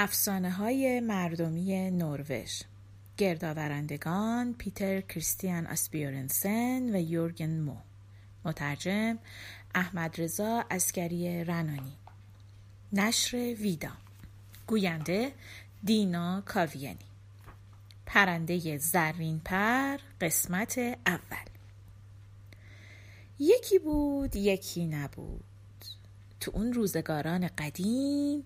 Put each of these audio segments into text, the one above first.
افسانه های مردمی نروژ. گردآورندگان پیتر کریستیان آسبیورنسن و یورگن مو. مترجم احمد رضا اسکری رنانی. نشر ویدا. گوینده دینا کاویانی. پرنده زرین پر قسمت اول. یکی بود یکی نبود. تو اون روزگاران قدیم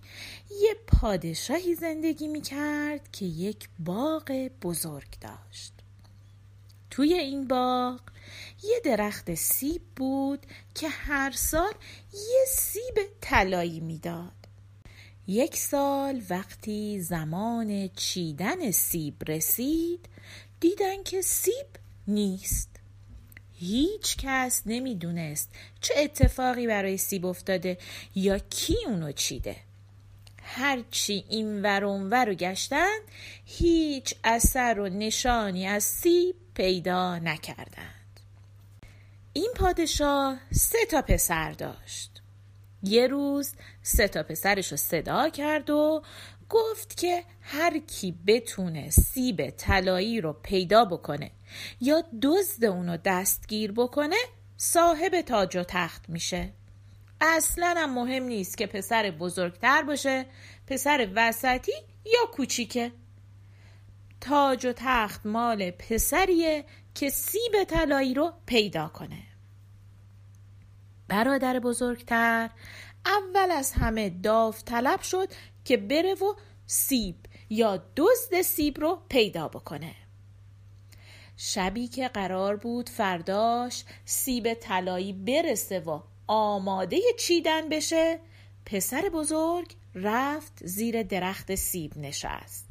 یه پادشاهی زندگی می‌کرد که یک باغ بزرگ داشت. توی این باغ یه درخت سیب بود که هر سال یه سیب طلایی می‌داد. یک سال وقتی زمان چیدن سیب رسید دیدن که سیب نیست. هیچ کس نمی‌دونست چه اتفاقی برای سیب افتاده یا کی اونو چیده. هرچی این ور ور رو گشتن هیچ اثر و نشانی از سیب پیدا نکردند. این پادشاه سه تا پسر داشت. یه روز سه تا پسرش رو صدا کرد و گفت که هر کی بتونه سیب طلایی رو پیدا بکنه یا دزد اونو دستگیر بکنه صاحب تاج و تخت میشه. اصلا هم مهم نیست که پسر بزرگتر باشه پسر وسطی یا کوچیکه. تاج و تخت مال پسریه که سیب طلایی رو پیدا کنه. برادر بزرگتر اول از همه داوطلب شد که بره و سیب یا دزد سیب رو پیدا بکنه. شبی که قرار بود فرداش سیب طلایی برسه و آماده چیدن بشه پسر بزرگ رفت زیر درخت سیب نشست.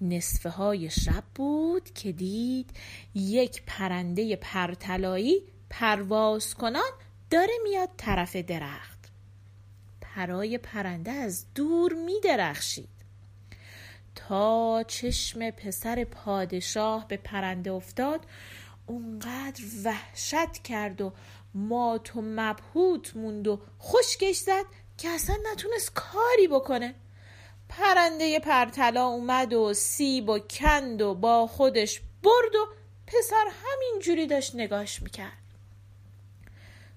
نصفه های شب بود که دید یک پرنده پرتلایی پرواز کنان داره میاد طرف درخت. پرای پرنده از دور می درخشید تا چشم پسر پادشاه به پرنده افتاد اونقدر وحشت کرد و مات و مبهوت موند و خشکش زد که اصلا نتونست کاری بکنه. پرنده پرتلا اومد و سیب و کند و با خودش برد و پسر همینجوری داشت نگاش می‌کرد.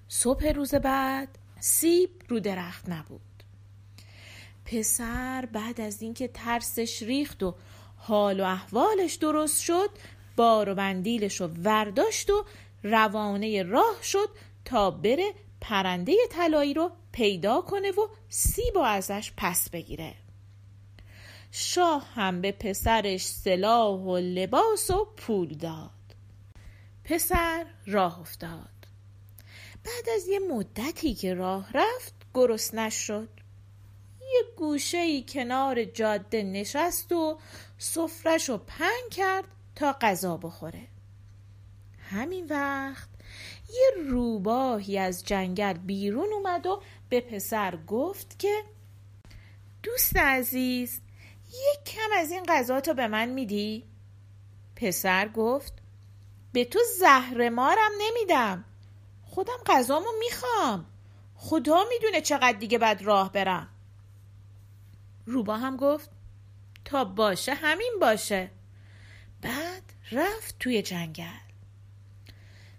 صبح روز بعد سیب رو درخت نبود. پسر بعد از اینکه ترسش ریخت و حال و احوالش درست شد بار و بندیلش رو ورداشت و روانه راه شد تا بره پرنده طلایی رو پیدا کنه و سیب و ازش پس بگیره. شاه هم به پسرش سلاح و لباس و پول داد. پسر راه افتاد. بعد از یه مدتی که راه رفت گرسنش شد. یه گوشه ای کنار جاده نشست و سفرش رو پنگ کرد تا غذا بخوره. همین وقت یه روباهی از جنگل بیرون اومد و به پسر گفت که دوست عزیز یک کم از این غذا تو به من میدی؟ پسر گفت به تو زهر مارم نمیدم. خودم غذامو می‌خوام. خدا می‌دونه چقدر دیگه بعد راه برم. روبا هم گفت تا باشه همین باشه. بعد رفت توی جنگل.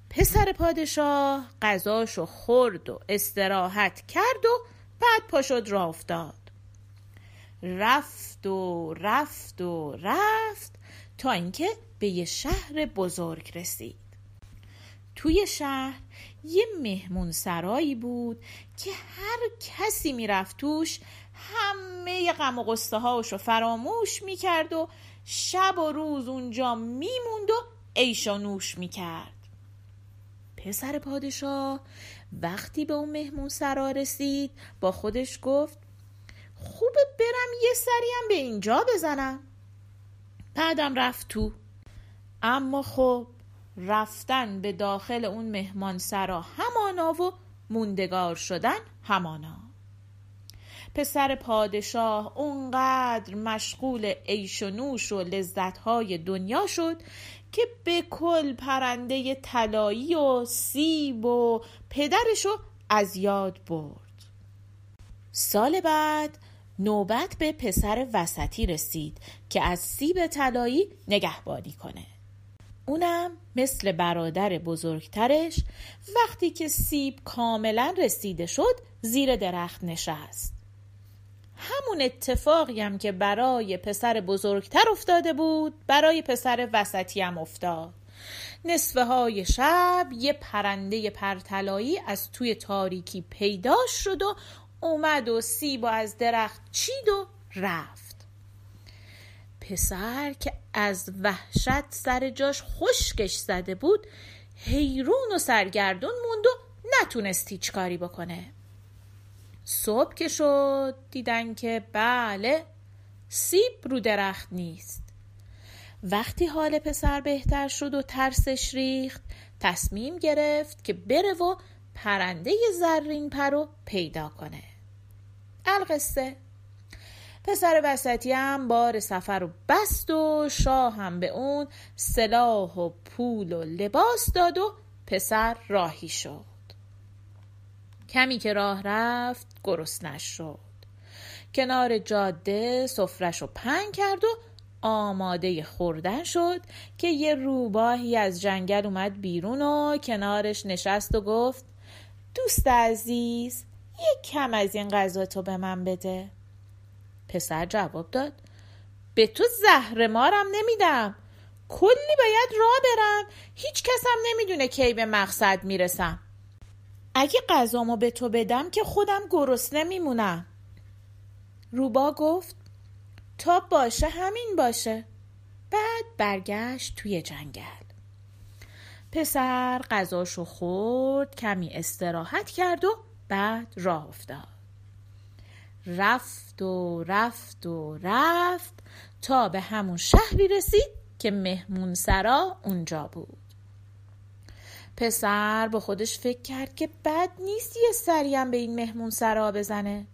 پسر پادشاه غذاشو خورد و استراحت کرد و بعد پاشد راه افتاد. رفت و رفت و رفت تا اینکه به یه شهر بزرگ رسید. توی شهر یه مهمون سرایی بود که هر کسی می‌رفت توش همه غم و قصه هاشو فراموش می‌کرد و شب و روز اونجا میموند و عیش و نوش می‌کرد. پسر پادشاه وقتی به اون مهمون سرا رسید با خودش گفت خوبه برم یه سریم به اینجا بزنم. بعدم رفت تو. اما خب رفتن به داخل اون مهمان سرا همانا و موندگار شدن همانا. پسر پادشاه اونقدر مشغول عیش و نوش و لذتهای دنیا شد که به کل پرنده طلایی و سیب و پدرشو از یاد برد. سال بعد نوبت به پسر وسطی رسید که از سیب طلایی نگهبانی کنه. اونم مثل برادر بزرگترش وقتی که سیب کاملا رسیده شد زیر درخت نشست. همون اتفاقی هم که برای پسر بزرگتر افتاده بود برای پسر وسطی هم افتاد. نصفه های شب یه پرنده پرتلایی از توی تاریکی پیدا شد و اومد و سیب و از درخت چید و رفت. پسر که از وحشت سر جاش خشکش زده بود حیرون و سرگردون موند و نتونست هیچ کاری بکنه. صبح که شد دیدن که بله سیب رو درخت نیست. وقتی حال پسر بهتر شد و ترسش ریخت تصمیم گرفت که بره و پرنده زرین پر رو پیدا کنه. القصه پسر وسطی هم بار سفر رو بست و شاه هم به اون سلاح و پول و لباس داد و پسر راهی شد. کمی که راه رفت گرسنش شد. کنار جاده سفرش رو پنگ کرد و آماده خوردن شد که یه روباهی از جنگل اومد بیرون و کنارش نشست و گفت دوست عزیز یک کم از این غذا تو به من بده. پسر جواب داد. به تو زهر مارم نمیدم. کلی باید راه برم. هیچ کسم نمی‌دونه کی به مقصد می‌رسم. اگه غذامو به تو بدم که خودم گرسنه میمونم روبا گفت تا باشه همین باشه. بعد برگشت توی جنگل. پسر غذاشو خورد کمی استراحت کرد و بعد راه افتاد. رفت و رفت و رفت تا به همون شهری رسید که مهمون سرا اونجا بود. پسر با خودش فکر کرد که بد نیست یه سریم به این مهمون سرا بزنه.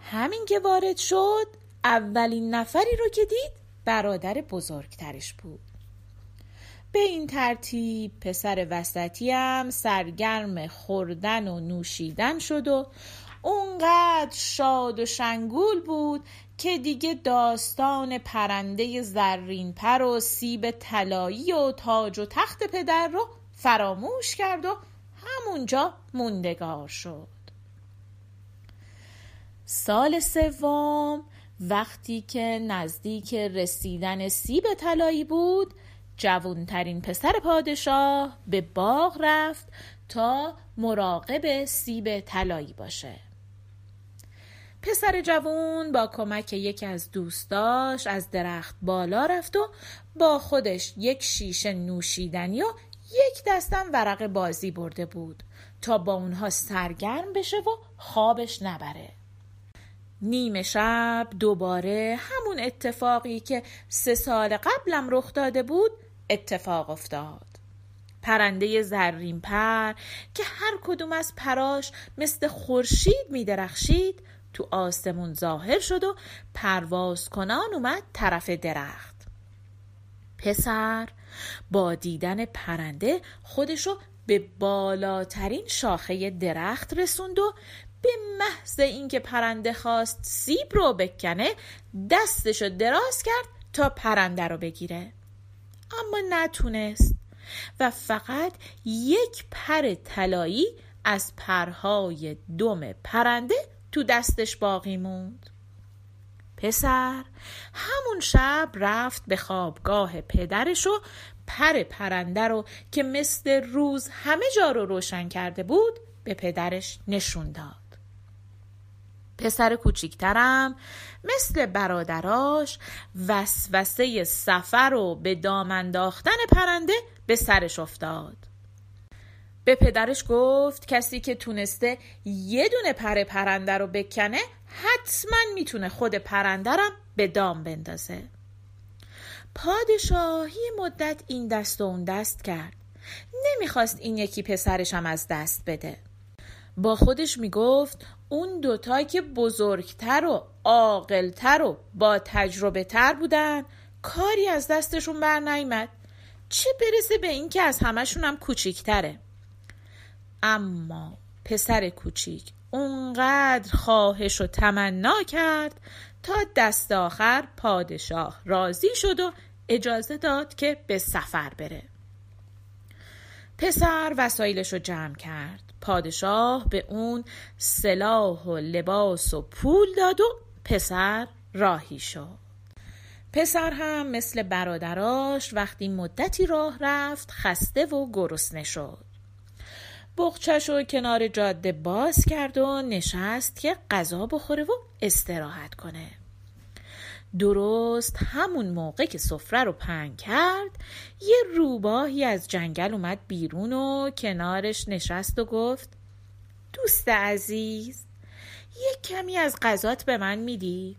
همین که وارد شد اولین نفری رو که دید برادر بزرگترش بود. به این ترتیب پسر وسطی هم سرگرم خوردن و نوشیدن شد و اونقدر شاد و شنگول بود که دیگه داستان پرنده زرین پر و سیب طلایی و تاج و تخت پدر رو فراموش کرد و همونجا موندگار شد. سال سوم وقتی که نزدیک رسیدن سیب طلایی بود جوانترین پسر پادشاه به باغ رفت تا مراقب سیب طلایی باشه. پسر جوون با کمک یکی از دوستاش از درخت بالا رفت و با خودش یک شیشه نوشیدنی و یک دستم ورق بازی برده بود تا با اونها سرگرم بشه و خوابش نبره. نیمه شب دوباره همون اتفاقی که سه سال قبلم رخ داده بود اتفاق افتاد. پرنده زرین پر که هر کدوم از پراش مثل خورشید می درخشید تو آسمون ظاهر شد و پرواز کنان اومد طرف درخت. پسر با دیدن پرنده خودشو به بالاترین شاخه درخت رسوند و به محض اینکه پرنده خواست سیب رو بکنه دستشو دراز کرد تا پرنده رو بگیره. اما نتونست و فقط یک پر طلایی از پرهای دم پرنده تو دستش باقی موند. پسر همون شب رفت به خوابگاه پدرش و پر پرنده رو که مثل روز همه جا رو روشن کرده بود به پدرش نشون داد. پسر کوچیکترم مثل برادراش وسوسه سفر و به دام انداختن پرنده به سرش افتاد. به پدرش گفت کسی که تونسته یه دونه پر پرنده رو بکنه حتما می‌تونه خود پرندرم به دام بندازه. پادشاهی مدت این دست و اون دست کرد. نمی‌خواست این یکی پسرشم از دست بده. با خودش می‌گفت اون دوتا که بزرگتر و عاقلتر و با تجربه تر بودن کاری از دستشون بر نیمد چه برسه به این که از همشون هم کوچیکتره. اما پسر کوچیک اونقدر خواهش و تمنا کرد تا دست آخر پادشاه راضی شد و اجازه داد که به سفر بره. پسر وسایلش رو جمع کرد. پادشاه به اون سلاح و لباس و پول داد و پسر راهی شد. پسر هم مثل برادراش وقتی مدتی راه رفت خسته و گرسنه شد. بغچش و کنار جاده باز کرد و نشست که غذا بخوره و استراحت کنه درست همون موقع که سفره رو پنگ کرد یه روباهی از جنگل اومد بیرون و کنارش نشست و گفت دوست عزیز یه کمی از غذات به من میدی؟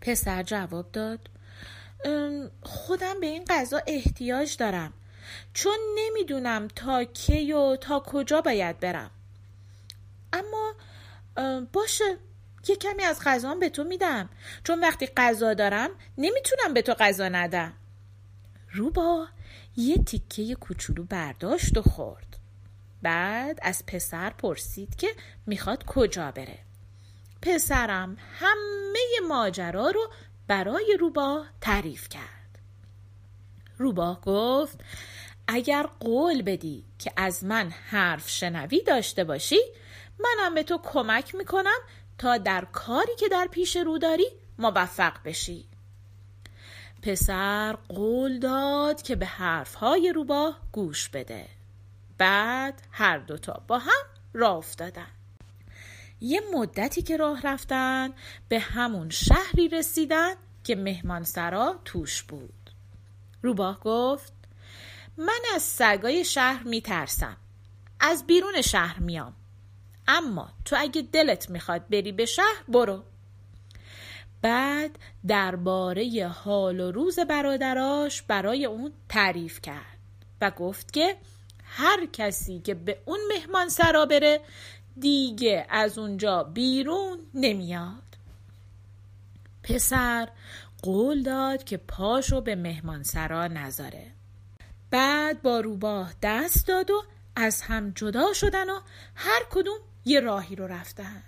پسر جواب داد خودم به این غذا احتیاج دارم چون نمی‌دونم تا کی و تا کجا باید برم. اما باشه یه کمی از غذام به تو میدم. چون وقتی غذا دارم نمی‌تونم به تو غذا ندم. روبا یه تیکه کوچولو برداشت و خورد. بعد از پسر پرسید که می‌خواد کجا بره. پسرم همه ماجرا رو برای روبا تعریف کرد. روبا گفت اگر قول بدی که از من حرف شنوی داشته باشی منم به تو کمک می‌کنم تا در کاری که در پیش رو داری موفق بشی. پسر قول داد که به حرفهای روباه گوش بده. بعد هر دوتا با هم راه افتادن. یه مدتی که راه رفتن به همون شهری رسیدن که مهمانسرا توش بود. روباه گفت من از سگای شهر میترسم. از بیرون شهر میام. اما تو اگه دلت می‌خواد بری به شهر برو. بعد درباره حال و روز برادراش برای اون تعریف کرد و گفت که هر کسی که به اون مهمان سرا بره دیگه از اونجا بیرون نمیاد. پسر قول داد که پاشو به مهمان سرا نذاره. بعد با روباه دست داد و از هم جدا شدن و هر کدوم یه راهی رو رفتن.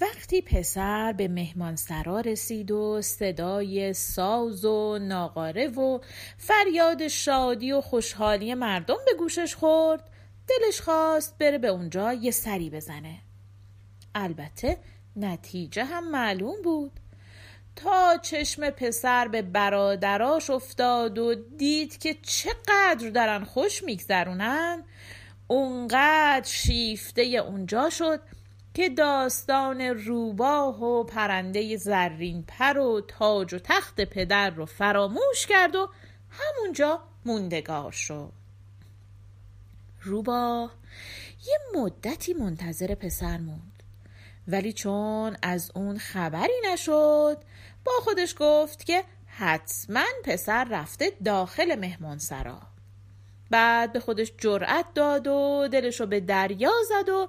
وقتی پسر به مهمانسرا رسید و صدای ساز و ناقاره و فریاد شادی و خوشحالی مردم به گوشش خورد دلش خواست بره به اونجا یه سری بزنه. البته نتیجه هم معلوم بود. تا چشم پسر به برادراش افتاد و دید که چقدر دارن خوش میگذرونن اونقدر شیفته اونجا شد که داستان روباه و پرنده زرین پر و تاج و تخت پدر رو فراموش کرد و همونجا موندگار شد. روباه یه مدتی منتظر پسر موند. ولی چون از اون خبری نشد با خودش گفت که حتما پسر رفته داخل مهمان سرا بعد به خودش جرأت داد و دلشو به دریا زد و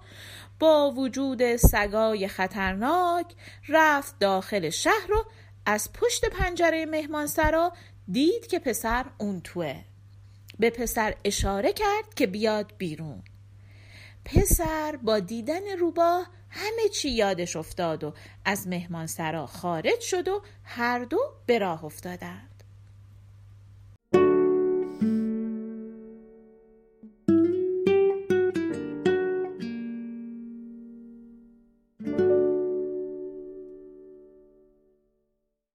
با وجود سگای خطرناک رفت داخل شهر و از پشت پنجره مهمانسرا دید که پسر اون توه. به پسر اشاره کرد که بیاد بیرون. پسر با دیدن روباه همه چی یادش افتاد و از مهمانسرا خارج شد و هر دو به راه افتادند